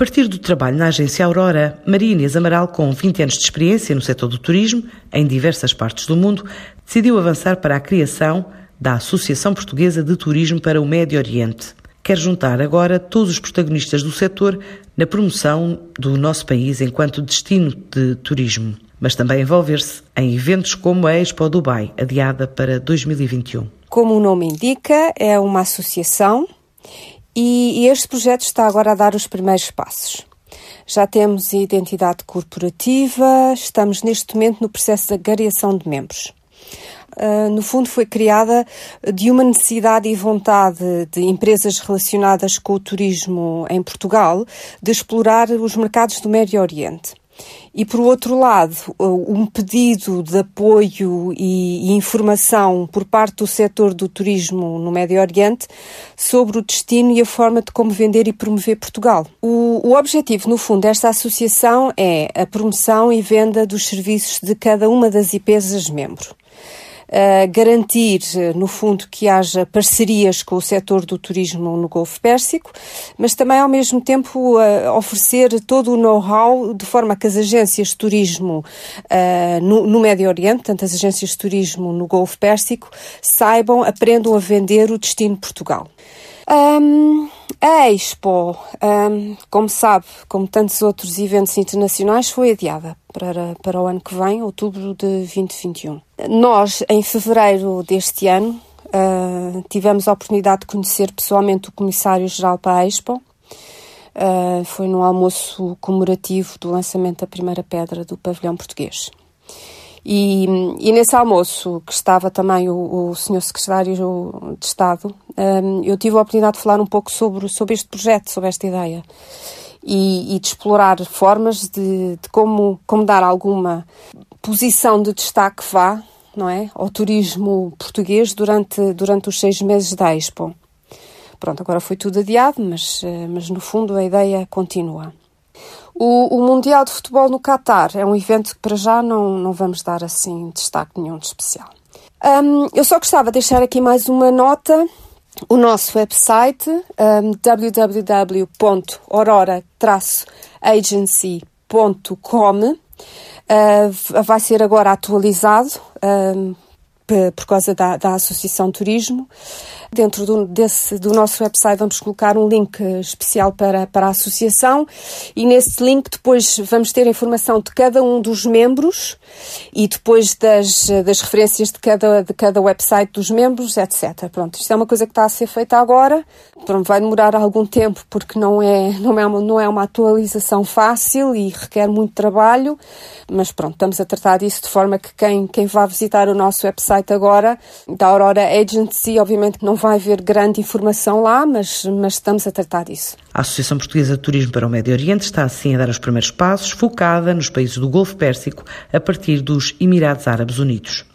partir do trabalho na agência Aurora, Maria Inês Amaral, com 20 anos de experiência no setor do turismo, em diversas partes do mundo, decidiu avançar para a criação da Associação Portuguesa de Turismo para o Médio Oriente. Quer juntar agora todos os protagonistas do setor na promoção do nosso país enquanto destino de turismo, mas também envolver-se em eventos como a Expo Dubai, adiada para 2021. Como o nome indica, é uma associação e, este projeto está agora a dar os primeiros passos. Já temos identidade corporativa, estamos neste momento no processo de agariação de membros. Uh, no fundo, foi criada de uma necessidade e vontade de empresas relacionadas com o turismo em Portugal de explorar os mercados do Médio Oriente. E, por outro lado, um pedido de apoio e, informação por parte do setor do turismo no Médio Oriente sobre o destino e a forma de como vender e promover Portugal. O, o objetivo, no fundo, desta associação é a promoção e venda dos serviços de cada uma das IPs membro garantir, no fundo, que haja parcerias com o setor do turismo no Golfo Pérsico, mas também, ao mesmo tempo, oferecer todo o know-how de forma que as agências de turismo no, no, Médio Oriente, tanto as agências de turismo no Golfo Pérsico, saibam, aprendam a vender o destino Portugal. Um, a Expo, um, como sabe, como tantos outros eventos internacionais, foi adiada para, para o ano que vem, outubro de 2021. Nós, em fevereiro deste ano, uh, tivemos a oportunidade de conhecer pessoalmente o Comissário-Geral para a Expo. Uh, foi num almoço comemorativo do lançamento da primeira pedra do pavilhão português. E, e, nesse almoço, que estava também o, o Sr. Secretário de Estado, um, eu tive a oportunidade de falar um pouco sobre, sobre este projeto, sobre esta ideia. E, e de explorar formas de, de, como, como dar alguma posição de destaque vá, não é, ao turismo português durante, durante os seis meses da Expo. Pronto, agora foi tudo adiado, mas, eh, mas no fundo a ideia continua. O, o, Mundial de Futebol no Catar é um evento que para já não, não vamos dar assim destaque nenhum de especial. Um, eu só gostava de deixar aqui mais uma nota. O nosso website um, www.aurora-agency.com uh, vai ser agora atualizado um, por causa da, da Associação Turismo. Dentro do, desse, do nosso website vamos colocar um link especial para, para a associação e nesse link depois vamos ter a informação de cada um dos membros e depois das, das referências de cada, de cada website dos membros, etc. Pronto, isto é uma coisa que está a ser feita agora. Pronto, vai demorar algum tempo porque não é, não é, uma, não é uma atualização fácil e requer muito trabalho, mas pronto, estamos a tratar disso de forma que quem, quem vá visitar o nosso website agora, da Aurora Agency, obviamente não vai haver grande informação lá, mas, mas estamos a tratar disso. A Associação Portuguesa de Turismo para o Médio Oriente está assim a dar os primeiros passos, focada nos países do Golfo Pérsico, a partir dos Emirados Árabes Unidos.